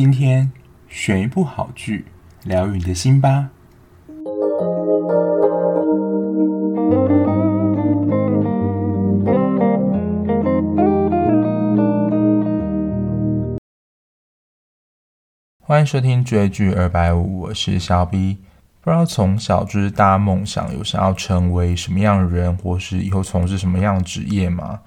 今天选一部好剧，疗愈你的心吧。欢迎收听追剧二百五，我是小 B。不知道从小就是大家梦想有想要成为什么样的人，或是以后从事什么样的职业吗？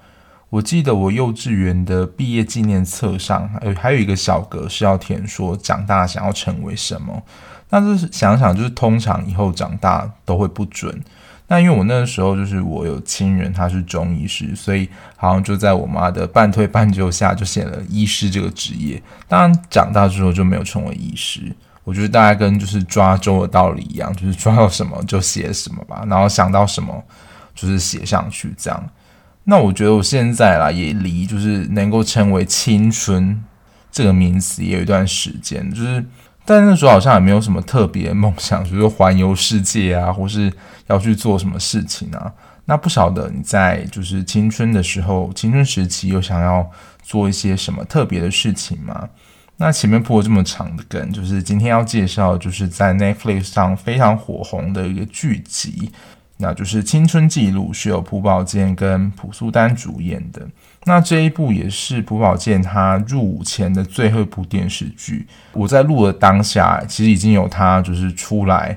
我记得我幼稚园的毕业纪念册上，还还有一个小格是要填说长大想要成为什么。那就是想想，就是通常以后长大都会不准。那因为我那个时候就是我有亲人他是中医师，所以好像就在我妈的半推半就下，就写了医师这个职业。当然长大之后就没有成为医师。我觉得大概跟就是抓周的道理一样，就是抓到什么就写什么吧，然后想到什么就是写上去这样。那我觉得我现在啦，也离就是能够称为青春这个名词也有一段时间，就是但那时候好像也没有什么特别梦想，就是环游世界啊，或是要去做什么事情啊。那不晓得你在就是青春的时候，青春时期有想要做一些什么特别的事情吗？那前面铺了这么长的梗，就是今天要介绍，就是在 Netflix 上非常火红的一个剧集。那就是《青春记录》，是由朴宝剑跟朴素丹主演的。那这一部也是朴宝剑他入伍前的最后一部电视剧。我在录的当下，其实已经有他就是出来，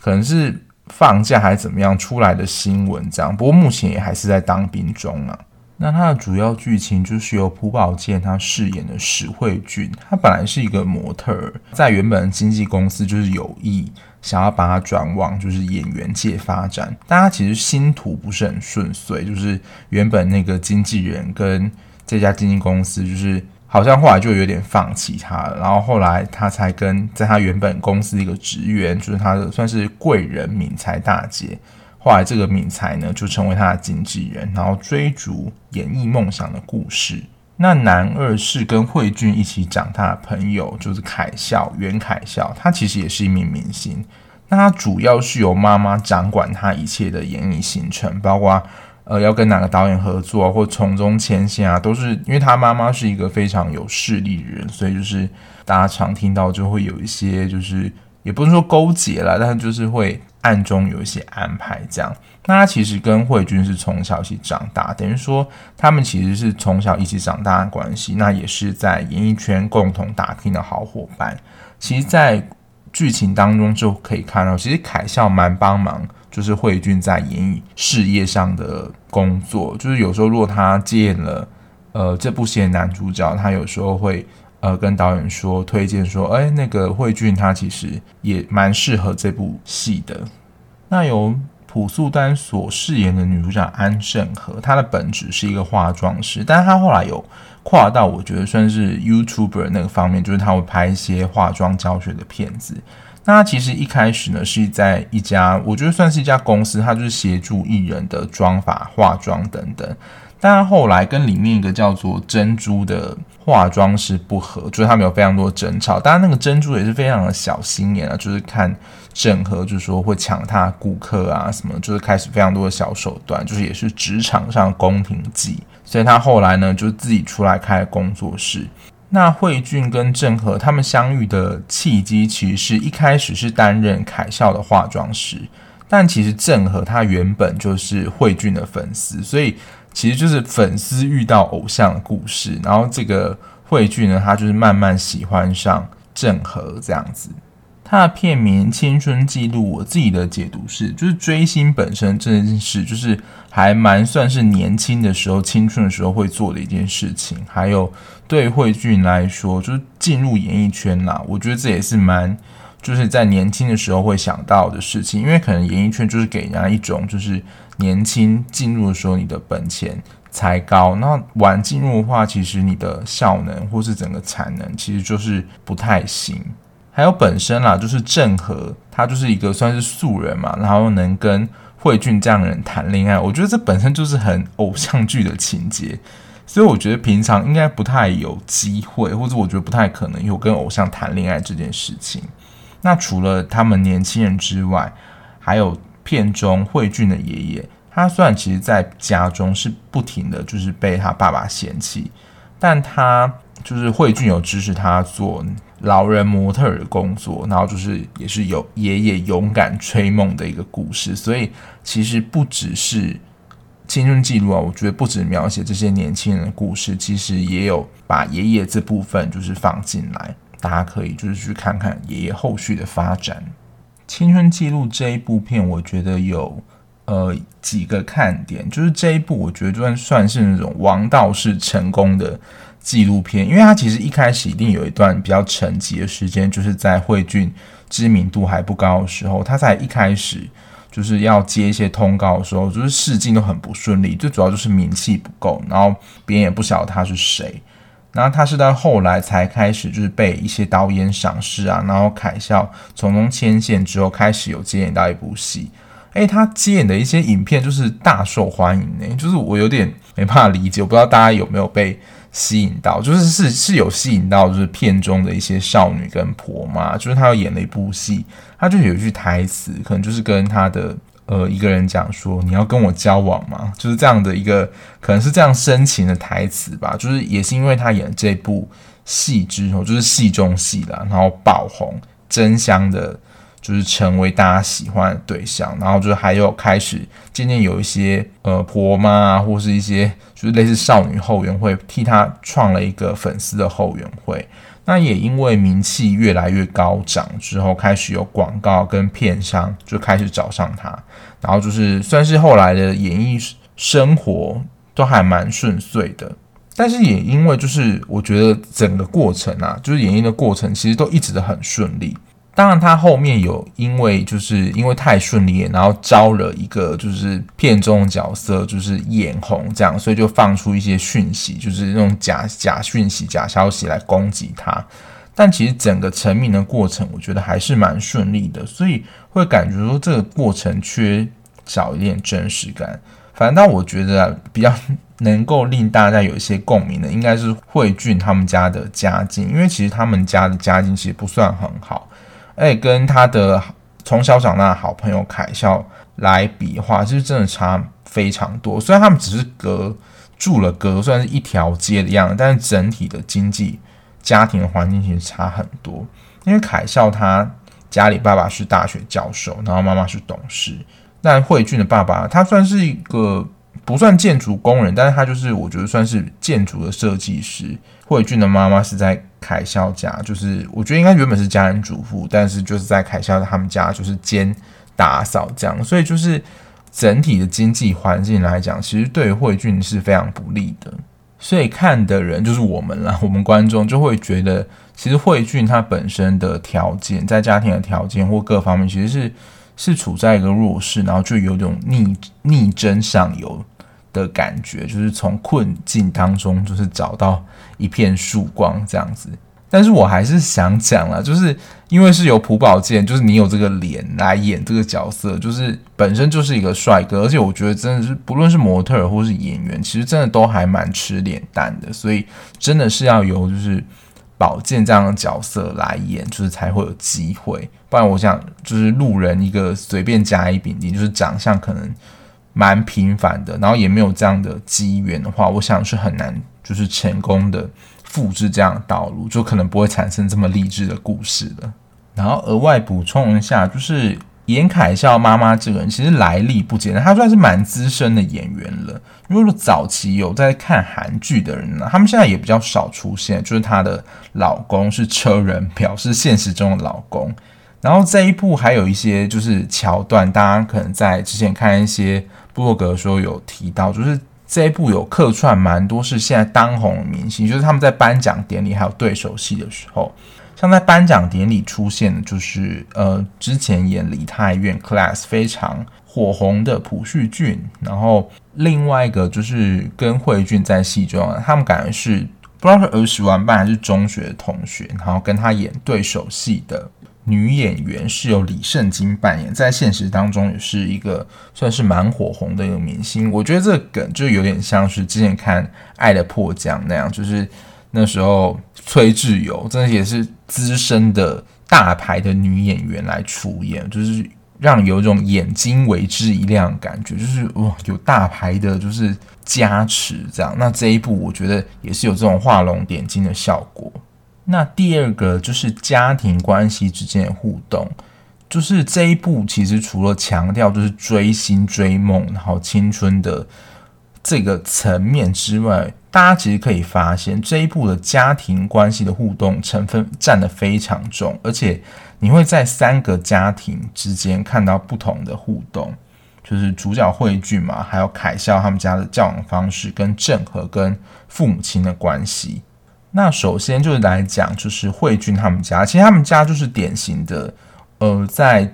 可能是放假还是怎么样出来的新闻这样。不过目前也还是在当兵中啊。那它的主要剧情就是由朴宝剑他饰演的史慧俊，他本来是一个模特儿，在原本的经纪公司就是有意。想要把他转往就是演员界发展，但他其实星途不是很顺遂，就是原本那个经纪人跟这家经纪公司，就是好像后来就有点放弃他了，然后后来他才跟在他原本公司的一个职员，就是他的算是贵人敏才大姐，后来这个敏才呢就成为他的经纪人，然后追逐演艺梦想的故事。那男二是跟慧俊一起长大的朋友，就是凯孝，袁凯孝，他其实也是一名明星。那他主要是由妈妈掌管他一切的演艺行程，包括呃要跟哪个导演合作，或从中牵线啊，都是因为他妈妈是一个非常有势力的人，所以就是大家常听到就会有一些就是也不能说勾结啦，但就是会暗中有一些安排这样。那他其实跟慧君是从小一起长大，等于说他们其实是从小一起长大的关系。那也是在演艺圈共同打拼的好伙伴。其实，在剧情当中就可以看到，其实凯孝蛮帮忙，就是慧君在演艺事业上的工作。就是有时候如果他接了呃这部戏的男主角，他有时候会呃跟导演说推荐说，哎，那个慧俊他其实也蛮适合这部戏的。那由。朴素丹所饰演的女主角安正和，她的本职是一个化妆师，但是她后来有跨到我觉得算是 YouTuber 那个方面，就是她会拍一些化妆教学的片子。那她其实一开始呢是在一家，我觉得算是一家公司，她就是协助艺人的妆发、化妆等等。但后来跟里面一个叫做珍珠的化妆师不合，就是他们有非常多争吵。当然，那个珍珠也是非常的小心眼啊，就是看郑和，就是说会抢他顾客啊什么，就是开始非常多的小手段，就是也是职场上宫廷计。所以他后来呢，就自己出来开工作室。那慧俊跟郑和他们相遇的契机，其实是一开始是担任凯孝的化妆师，但其实郑和他原本就是慧俊的粉丝，所以。其实就是粉丝遇到偶像的故事，然后这个慧俊呢，他就是慢慢喜欢上郑和这样子。他的片名《青春记录》，我自己的解读是，就是追星本身这件事，就是还蛮算是年轻的时候、青春的时候会做的一件事情。还有对慧俊来说，就是进入演艺圈啦，我觉得这也是蛮就是在年轻的时候会想到的事情，因为可能演艺圈就是给人家一种就是。年轻进入的时候，你的本钱才高；那晚进入的话，其实你的效能或是整个产能，其实就是不太行。还有本身啦，就是郑和他就是一个算是素人嘛，然后能跟慧俊这样的人谈恋爱，我觉得这本身就是很偶像剧的情节，所以我觉得平常应该不太有机会，或者我觉得不太可能有跟偶像谈恋爱这件事情。那除了他们年轻人之外，还有。片中慧俊的爷爷，他虽然其实在家中是不停的就是被他爸爸嫌弃，但他就是慧俊有支持他做老人模特的工作，然后就是也是有爷爷勇敢追梦的一个故事。所以其实不只是青春记录啊，我觉得不止描写这些年轻人的故事，其实也有把爷爷这部分就是放进来，大家可以就是去看看爷爷后续的发展。青春记录这一部片，我觉得有。呃，几个看点就是这一部，我觉得算算是那种王道式成功的纪录片，因为它其实一开始一定有一段比较沉寂的时间，就是在慧俊知名度还不高的时候，他在一开始就是要接一些通告的时候，就是试镜都很不顺利，最主要就是名气不够，然后别人也不晓得他是谁，然后他是到后来才开始就是被一些导演赏识啊，然后凯笑从中牵线之后，开始有接演到一部戏。诶，他接演的一些影片就是大受欢迎呢，就是我有点没办法理解，我不知道大家有没有被吸引到，就是是是有吸引到，就是片中的一些少女跟婆妈，就是他要演了一部戏，他就有一句台词，可能就是跟他的呃一个人讲说，你要跟我交往吗？就是这样的一个，可能是这样深情的台词吧，就是也是因为他演这部戏之后，就是戏中戏了，然后爆红，争相的。就是成为大家喜欢的对象，然后就还有开始渐渐有一些呃婆妈啊，或是一些就类似少女后援会替他创了一个粉丝的后援会。那也因为名气越来越高涨之后，开始有广告跟片商就开始找上他，然后就是算是后来的演艺生活都还蛮顺遂的。但是也因为就是我觉得整个过程啊，就是演艺的过程其实都一直都很顺利。当然，他后面有因为就是因为太顺利，然后招了一个就是片中的角色，就是眼红这样，所以就放出一些讯息，就是那种假假讯息、假消息来攻击他。但其实整个成名的过程，我觉得还是蛮顺利的，所以会感觉说这个过程缺少一点真实感。反正，但我觉得，比较能够令大家有一些共鸣的，应该是慧俊他们家的家境，因为其实他们家的家境其实不算很好。哎，跟他的从小长大的好朋友凯孝来比的话，其实真的差非常多。虽然他们只是隔住了隔，算是一条街的样子，但是整体的经济、家庭环境其实差很多。因为凯孝他家里爸爸是大学教授，然后妈妈是董事。但慧俊的爸爸他算是一个不算建筑工人，但是他就是我觉得算是建筑的设计师。慧俊的妈妈是在。凯孝家就是，我觉得应该原本是家庭主妇，但是就是在凯孝他们家就是兼打扫这样，所以就是整体的经济环境来讲，其实对于慧俊是非常不利的。所以看的人就是我们啦，我们观众就会觉得，其实慧俊他本身的条件，在家庭的条件或各方面，其实是是处在一个弱势，然后就有种逆逆争上游的感觉，就是从困境当中，就是找到一片曙光这样子。但是我还是想讲了，就是因为是由朴宝剑，就是你有这个脸来演这个角色，就是本身就是一个帅哥，而且我觉得真的是不论是模特或是演员，其实真的都还蛮吃脸蛋的，所以真的是要由就是宝剑这样的角色来演，就是才会有机会。不然我想就是路人一个随便甲乙丙丁，就是长相可能。蛮平凡的，然后也没有这样的机缘的话，我想是很难就是成功的复制这样的道路，就可能不会产生这么励志的故事了。然后额外补充一下，就是严凯孝妈妈这个人其实来历不简单，她算是蛮资深的演员了。如果说早期有在看韩剧的人呢，他们现在也比较少出现，就是她的老公是车仁表，是现实中的老公。然后这一部还有一些就是桥段，大家可能在之前看一些。布洛格的时候有提到，就是这一部有客串蛮多是现在当红的明星，就是他们在颁奖典礼还有对手戏的时候，像在颁奖典礼出现的，就是呃之前演《梨泰院 Class》非常火红的朴叙俊，然后另外一个就是跟慧俊在戏中，他们感觉是不知道是儿时玩伴还是中学的同学，然后跟他演对手戏的。女演员是由李圣经扮演，在现实当中也是一个算是蛮火红的一个明星。我觉得这个梗就有点像是之前看《爱的迫降》那样，就是那时候崔智友真的也是资深的大牌的女演员来出演，就是让有一种眼睛为之一亮的感觉，就是哇，有大牌的，就是加持这样。那这一部我觉得也是有这种画龙点睛的效果。那第二个就是家庭关系之间的互动，就是这一部其实除了强调就是追星追梦，然后青春的这个层面之外，大家其实可以发现这一部的家庭关系的互动成分占得非常重，而且你会在三个家庭之间看到不同的互动，就是主角汇聚嘛，还有凯孝他们家的教养方式，跟郑和跟父母亲的关系。那首先就是来讲，就是慧俊他们家，其实他们家就是典型的，呃，在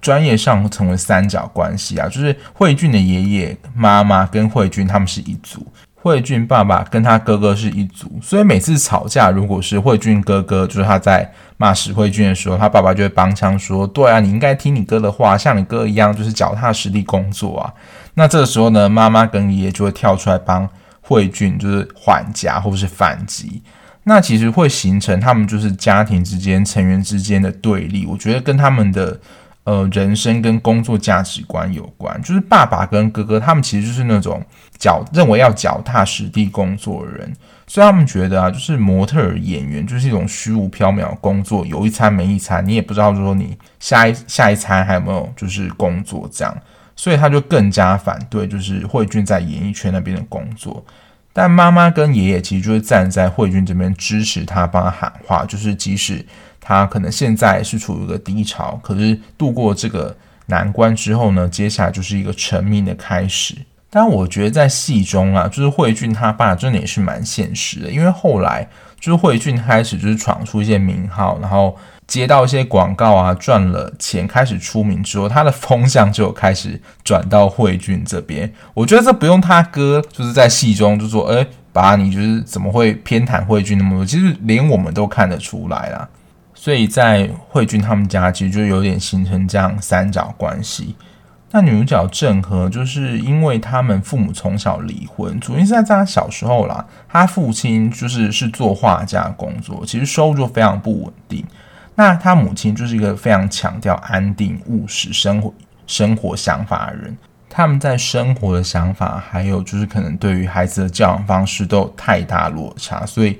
专业上成为三角关系啊，就是慧俊的爷爷妈妈跟慧俊他们是一组。慧俊爸爸跟他哥哥是一组，所以每次吵架，如果是慧俊哥哥，就是他在骂史慧俊的时候，他爸爸就会帮腔说：“对啊，你应该听你哥的话，像你哥一样，就是脚踏实地工作啊。”那这个时候呢，妈妈跟爷爷就会跳出来帮慧俊，就是缓颊或是反击。那其实会形成他们就是家庭之间成员之间的对立。我觉得跟他们的。呃，人生跟工作价值观有关，就是爸爸跟哥哥，他们其实就是那种脚认为要脚踏实地工作的人，所以他们觉得啊，就是模特儿演员就是一种虚无缥缈的工作，有一餐没一餐，你也不知道说你下一下一餐还有没有就是工作这样，所以他就更加反对就是慧俊在演艺圈那边的工作，但妈妈跟爷爷其实就是站在慧俊这边支持他，帮他喊话，就是即使。他可能现在是处于一个低潮，可是度过这个难关之后呢，接下来就是一个成名的开始。但我觉得在戏中啊，就是慧俊他爸真的也是蛮现实的，因为后来就是慧俊开始就是闯出一些名号，然后接到一些广告啊，赚了钱，开始出名之后，他的风向就开始转到慧俊这边。我觉得这不用他哥就是在戏中就说，哎，把，你就是怎么会偏袒慧俊那么多？其实连我们都看得出来啦。所以在慧俊他们家，其实就有点形成这样三角关系。那女主角正和，就是因为他们父母从小离婚，主要是在他小时候啦，他父亲就是是做画家工作，其实收入非常不稳定。那他母亲就是一个非常强调安定、务实生活、生活想法的人。他们在生活的想法，还有就是可能对于孩子的教养方式都有太大落差，所以。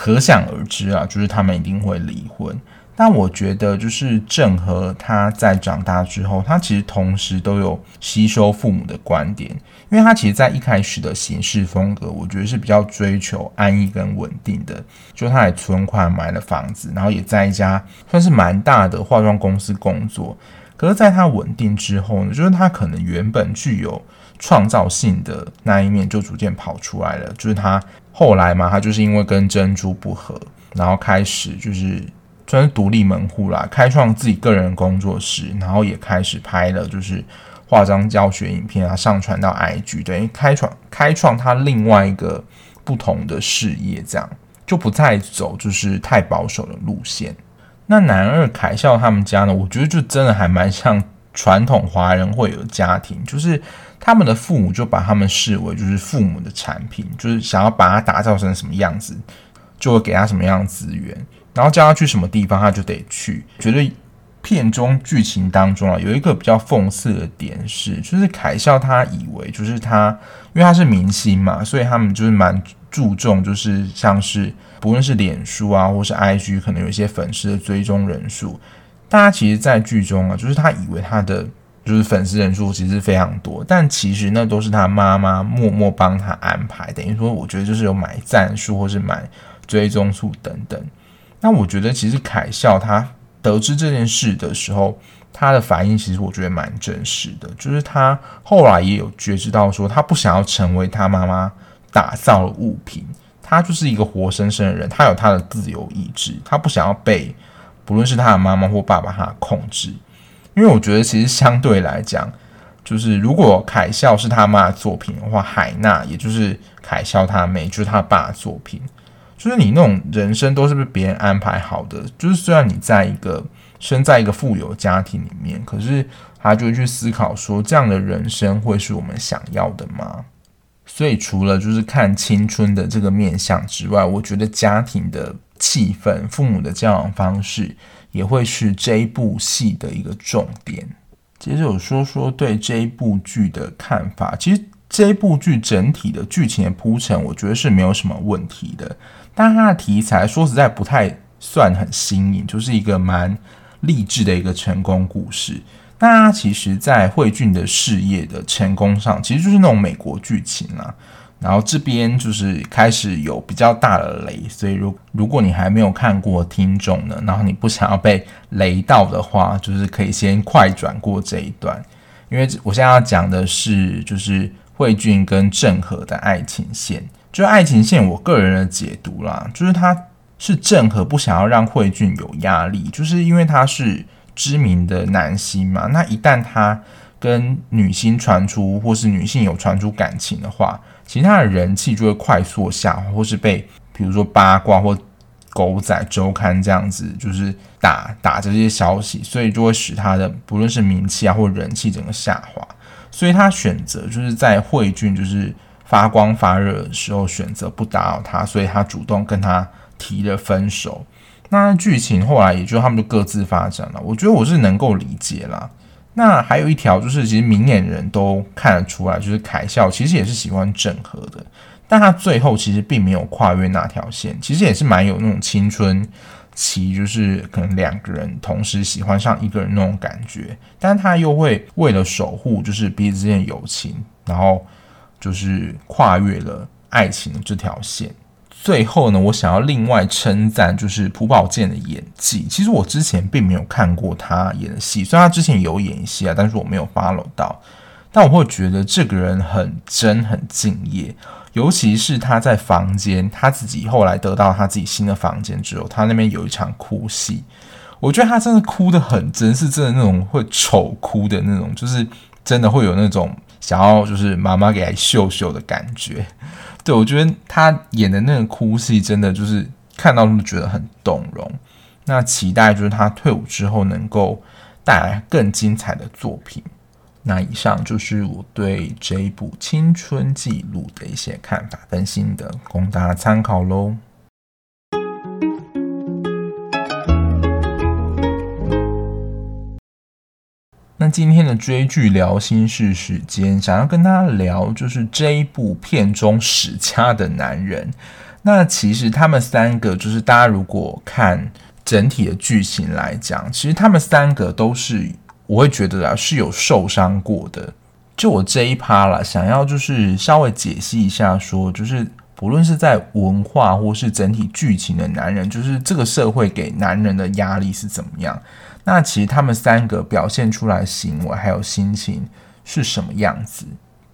可想而知啊，就是他们一定会离婚。但我觉得，就是郑和他在长大之后，他其实同时都有吸收父母的观点，因为他其实，在一开始的行事风格，我觉得是比较追求安逸跟稳定的。就他也存款买了房子，然后也在一家算是蛮大的化妆公司工作。可是，在他稳定之后呢，就是他可能原本具有创造性的那一面，就逐渐跑出来了。就是他。后来嘛，他就是因为跟珍珠不合，然后开始就是算是独立门户啦，开创自己个人工作室，然后也开始拍了就是化妆教学影片啊，上传到 IG，等于开创开创他另外一个不同的事业，这样就不再走就是太保守的路线。那男二凯孝他们家呢，我觉得就真的还蛮像传统华人会有的家庭，就是。他们的父母就把他们视为就是父母的产品，就是想要把他打造成什么样子，就会给他什么样的资源，然后叫他去什么地方，他就得去。觉得片中剧情当中啊，有一个比较讽刺的点是，就是凯笑他以为就是他，因为他是明星嘛，所以他们就是蛮注重，就是像是不论是脸书啊，或是 IG，可能有一些粉丝的追踪人数。大家其实，在剧中啊，就是他以为他的。就是粉丝人数其实非常多，但其实那都是他妈妈默默帮他安排。等于说，我觉得就是有买赞数或是买追踪数等等。那我觉得其实凯笑他得知这件事的时候，他的反应其实我觉得蛮真实的。就是他后来也有觉知到说，他不想要成为他妈妈打造的物品，他就是一个活生生的人，他有他的自由意志，他不想要被不论是他的妈妈或爸爸他控制。因为我觉得，其实相对来讲，就是如果凯笑是他妈的作品的话，海娜也就是凯笑他妹，就是他爸的作品。就是你那种人生都是被别人安排好的？就是虽然你在一个生在一个富有家庭里面，可是他就会去思考说，这样的人生会是我们想要的吗？所以除了就是看青春的这个面相之外，我觉得家庭的气氛、父母的教养方式。也会是这一部戏的一个重点。接接着我说说对这一部剧的看法。其实这一部剧整体的剧情的铺陈，我觉得是没有什么问题的。但它的题材说实在不太算很新颖，就是一个蛮励志的一个成功故事。那它其实，在慧俊的事业的成功上，其实就是那种美国剧情啦。然后这边就是开始有比较大的雷，所以如如果你还没有看过听众呢，然后你不想要被雷到的话，就是可以先快转过这一段，因为我现在要讲的是就是慧俊跟郑和的爱情线，就爱情线，我个人的解读啦，就是他是郑和不想要让慧俊有压力，就是因为他是知名的男星嘛，那一旦他跟女星传出或是女性有传出感情的话。其他的人气就会快速下滑，或是被比如说八卦或狗仔周刊这样子，就是打打这些消息，所以就会使他的不论是名气啊或人气整个下滑。所以他选择就是在慧俊就是发光发热的时候选择不打扰他，所以他主动跟他提了分手。那剧情后来也就他们就各自发展了，我觉得我是能够理解啦。那还有一条就是，其实明眼人都看得出来，就是凯笑其实也是喜欢郑和的，但他最后其实并没有跨越那条线，其实也是蛮有那种青春期，就是可能两个人同时喜欢上一个人那种感觉，但他又会为了守护就是彼此之间的友情，然后就是跨越了爱情这条线。最后呢，我想要另外称赞就是朴宝剑的演技。其实我之前并没有看过他演的戏，虽然他之前有演戏啊，但是我没有 follow 到。但我会觉得这个人很真、很敬业，尤其是他在房间，他自己后来得到他自己新的房间之后，他那边有一场哭戏，我觉得他真的哭得很真，是真的那种会丑哭的那种，就是真的会有那种想要就是妈妈给他秀秀的感觉。对，我觉得他演的那个哭戏，真的就是看到都觉得很动容。那期待就是他退伍之后能够带来更精彩的作品。那以上就是我对这一部青春记录的一些看法跟心得，供大家参考喽。今天的追剧聊心事时间，想要跟大家聊，就是这一部片中史家的男人。那其实他们三个，就是大家如果看整体的剧情来讲，其实他们三个都是，我会觉得啊，是有受伤过的。就我这一趴啦，想要就是稍微解析一下，说就是不论是在文化或是整体剧情的男人，就是这个社会给男人的压力是怎么样。那其实他们三个表现出来行为还有心情是什么样子？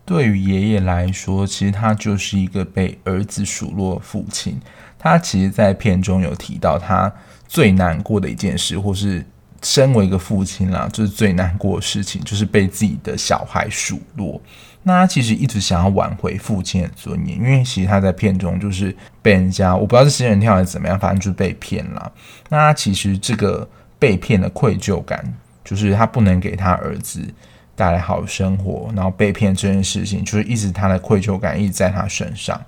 对于爷爷来说，其实他就是一个被儿子数落的父亲。他其实，在片中有提到，他最难过的一件事，或是身为一个父亲啦，就是最难过的事情，就是被自己的小孩数落。那他其实一直想要挽回父亲的尊严，因为其实他在片中就是被人家，我不知道是仙人跳还是怎么样，反正就是被骗了。那他其实这个。被骗的愧疚感，就是他不能给他儿子带来好生活，然后被骗这件事情，就是一直他的愧疚感一直在他身上。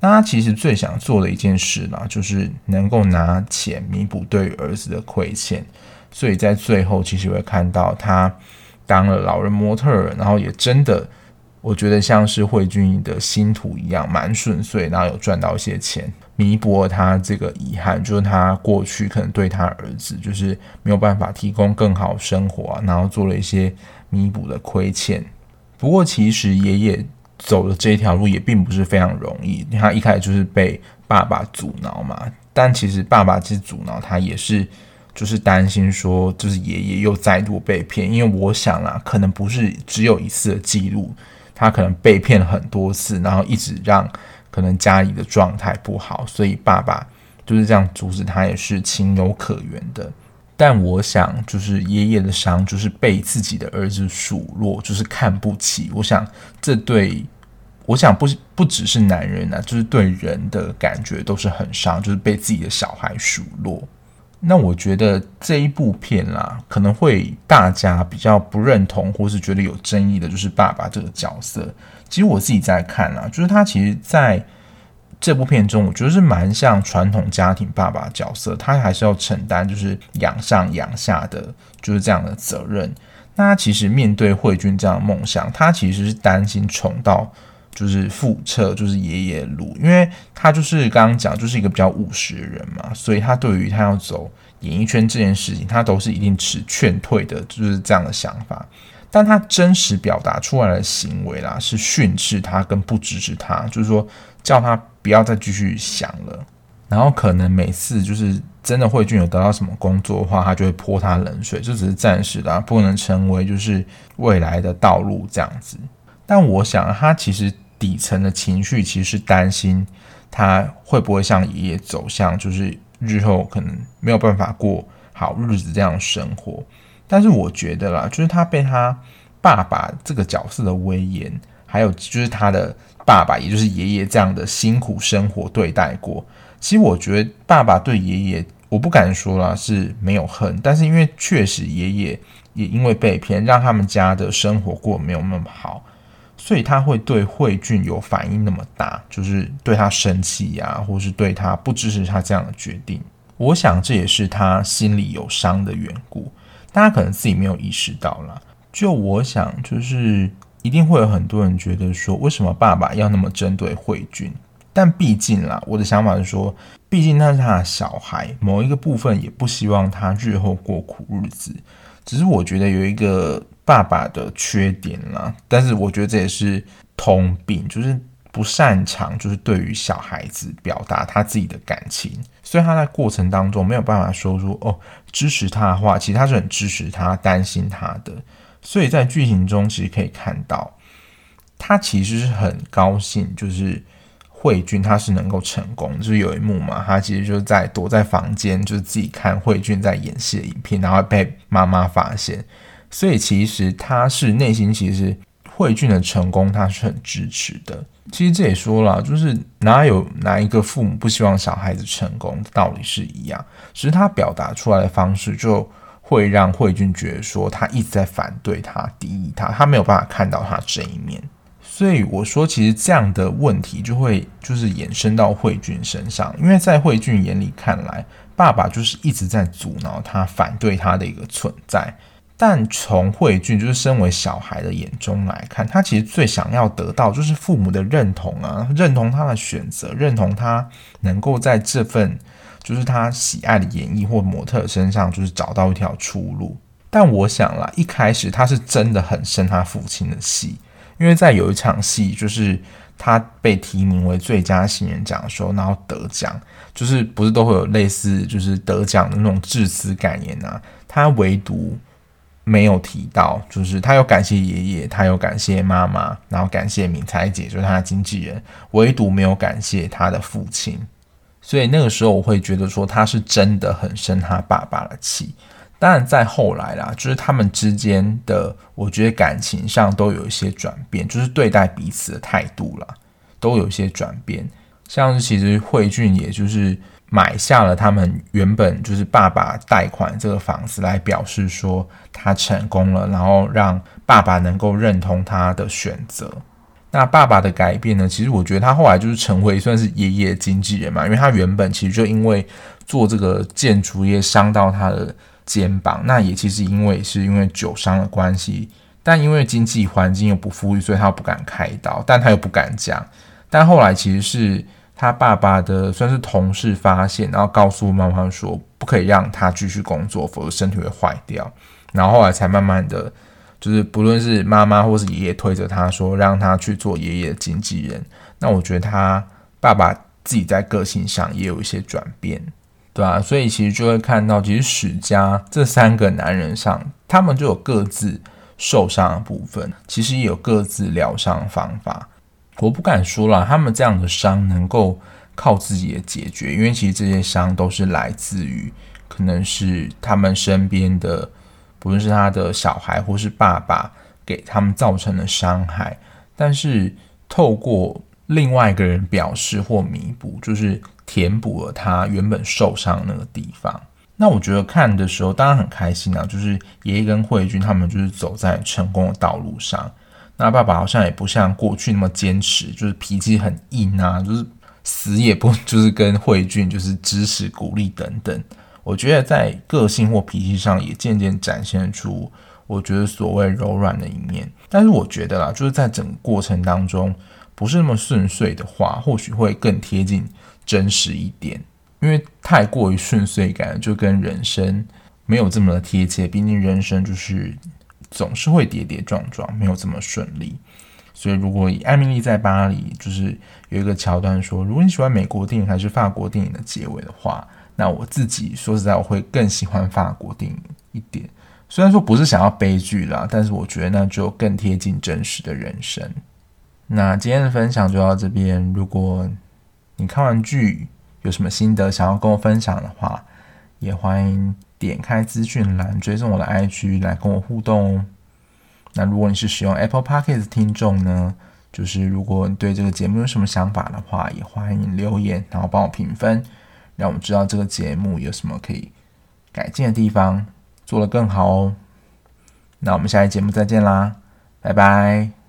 那他其实最想做的一件事呢，就是能够拿钱弥补对儿子的亏欠。所以在最后，其实会看到他当了老人模特，然后也真的，我觉得像是慧君的星途一样，蛮顺遂，然后有赚到一些钱。弥补了他这个遗憾，就是他过去可能对他儿子就是没有办法提供更好生活啊，然后做了一些弥补的亏欠。不过其实爷爷走的这条路也并不是非常容易，他一开始就是被爸爸阻挠嘛，但其实爸爸其实阻挠他也是就是担心说，就是爷爷又再度被骗，因为我想啊，可能不是只有一次的记录，他可能被骗了很多次，然后一直让。可能家里的状态不好，所以爸爸就是这样阻止他，也是情有可原的。但我想，就是爷爷的伤，就是被自己的儿子数落，就是看不起。我想，这对，我想不不只是男人啊，就是对人的感觉都是很伤，就是被自己的小孩数落。那我觉得这一部片啦，可能会大家比较不认同，或是觉得有争议的，就是爸爸这个角色。其实我自己在看啦，就是他其实在这部片中，我觉得是蛮像传统家庭爸爸角色，他还是要承担就是养上养下的就是这样的责任。那他其实面对慧君这样的梦想，他其实是担心重到就是复测，就是爷爷路，因为他就是刚刚讲，就是一个比较务实的人嘛，所以他对于他要走演艺圈这件事情，他都是一定持劝退的，就是这样的想法。但他真实表达出来的行为啦，是训斥他跟不支持他，就是说叫他不要再继续想了。然后可能每次就是真的慧俊有得到什么工作的话，他就会泼他冷水，这只是暂时的，不能成为就是未来的道路这样子。但我想他其实底层的情绪其实是担心他会不会像爷爷走向就是日后可能没有办法过好日子这样生活。但是我觉得啦，就是他被他爸爸这个角色的威严，还有就是他的爸爸，也就是爷爷这样的辛苦生活对待过。其实我觉得爸爸对爷爷，我不敢说啦是没有恨，但是因为确实爷爷也因为被骗，让他们家的生活过没有那么好，所以他会对慧俊有反应那么大，就是对他生气呀，或是对他不支持他这样的决定。我想这也是他心里有伤的缘故，大家可能自己没有意识到啦。就我想，就是一定会有很多人觉得说，为什么爸爸要那么针对慧俊？但毕竟啦，我的想法是说，毕竟那是他的小孩，某一个部分也不希望他日后过苦日子。只是我觉得有一个爸爸的缺点啦，但是我觉得这也是通病，就是不擅长就是对于小孩子表达他自己的感情，所以他在过程当中没有办法说出哦支持他的话，其实他是很支持他、担心他的。所以在剧情中其实可以看到，他其实是很高兴，就是。慧俊他是能够成功，就是有一幕嘛，他其实就是在躲在房间，就是自己看慧俊在演戏的影片，然后被妈妈发现，所以其实他是内心其实慧俊的成功他是很支持的。其实这也说了，就是哪有哪一个父母不希望小孩子成功，道理是一样，只是他表达出来的方式就会让慧俊觉得说他一直在反对他、敌意他，他没有办法看到他这一面。所以我说，其实这样的问题就会就是衍生到慧俊身上，因为在慧俊眼里看来，爸爸就是一直在阻挠他、反对他的一个存在。但从慧俊就是身为小孩的眼中来看，他其实最想要得到就是父母的认同啊，认同他的选择，认同他能够在这份就是他喜爱的演艺或模特身上就是找到一条出路。但我想啦，一开始他是真的很生他父亲的气。因为在有一场戏，就是他被提名为最佳新人奖的时候，然后得奖，就是不是都会有类似就是得奖的那种致辞感言啊？他唯独没有提到，就是他有感谢爷爷，他有感谢妈妈，然后感谢敏才姐，就是他的经纪人，唯独没有感谢他的父亲。所以那个时候，我会觉得说他是真的很生他爸爸的气。当然，在后来啦，就是他们之间的，我觉得感情上都有一些转变，就是对待彼此的态度啦，都有一些转变。像是其实慧俊，也就是买下了他们原本就是爸爸贷款这个房子，来表示说他成功了，然后让爸爸能够认同他的选择。那爸爸的改变呢？其实我觉得他后来就是成为算是爷爷经纪人嘛，因为他原本其实就因为做这个建筑业伤到他的。肩膀，那也其实因为是因为酒伤的关系，但因为经济环境又不富裕，所以他不敢开刀，但他又不敢讲。但后来其实是他爸爸的算是同事发现，然后告诉妈妈说不可以让他继续工作，否则身体会坏掉。然后后来才慢慢的，就是不论是妈妈或是爷爷推着他说让他去做爷爷的经纪人。那我觉得他爸爸自己在个性上也有一些转变。对啊，所以其实就会看到，其实史家这三个男人上，他们就有各自受伤的部分，其实也有各自疗伤方法。我不敢说了，他们这样的伤能够靠自己的解决，因为其实这些伤都是来自于可能是他们身边的，不论是他的小孩或是爸爸给他们造成的伤害，但是透过另外一个人表示或弥补，就是。填补了他原本受伤那个地方。那我觉得看的时候当然很开心啊，就是爷爷跟慧君他们就是走在成功的道路上。那爸爸好像也不像过去那么坚持，就是脾气很硬啊，就是死也不 就是跟慧俊就是支持鼓励等等。我觉得在个性或脾气上也渐渐展现出，我觉得所谓柔软的一面。但是我觉得啦，就是在整个过程当中不是那么顺遂的话，或许会更贴近真实一点。因为太过于顺遂感，就跟人生没有这么的贴切。毕竟人生就是总是会跌跌撞撞，没有这么顺利。所以，如果以《艾米丽在巴黎》就是有一个桥段说，如果你喜欢美国电影还是法国电影的结尾的话，那我自己说实在，我会更喜欢法国电影一点。虽然说不是想要悲剧啦，但是我觉得那就更贴近真实的人生。那今天的分享就到这边。如果你看完剧有什么心得想要跟我分享的话，也欢迎点开资讯栏追踪我的 IG 来跟我互动哦。那如果你是使用 Apple Podcast 听众呢，就是如果你对这个节目有什么想法的话，也欢迎留言，然后帮我评分，让我知道这个节目有什么可以改进的地方。做得更好哦，那我们下期节目再见啦，拜拜。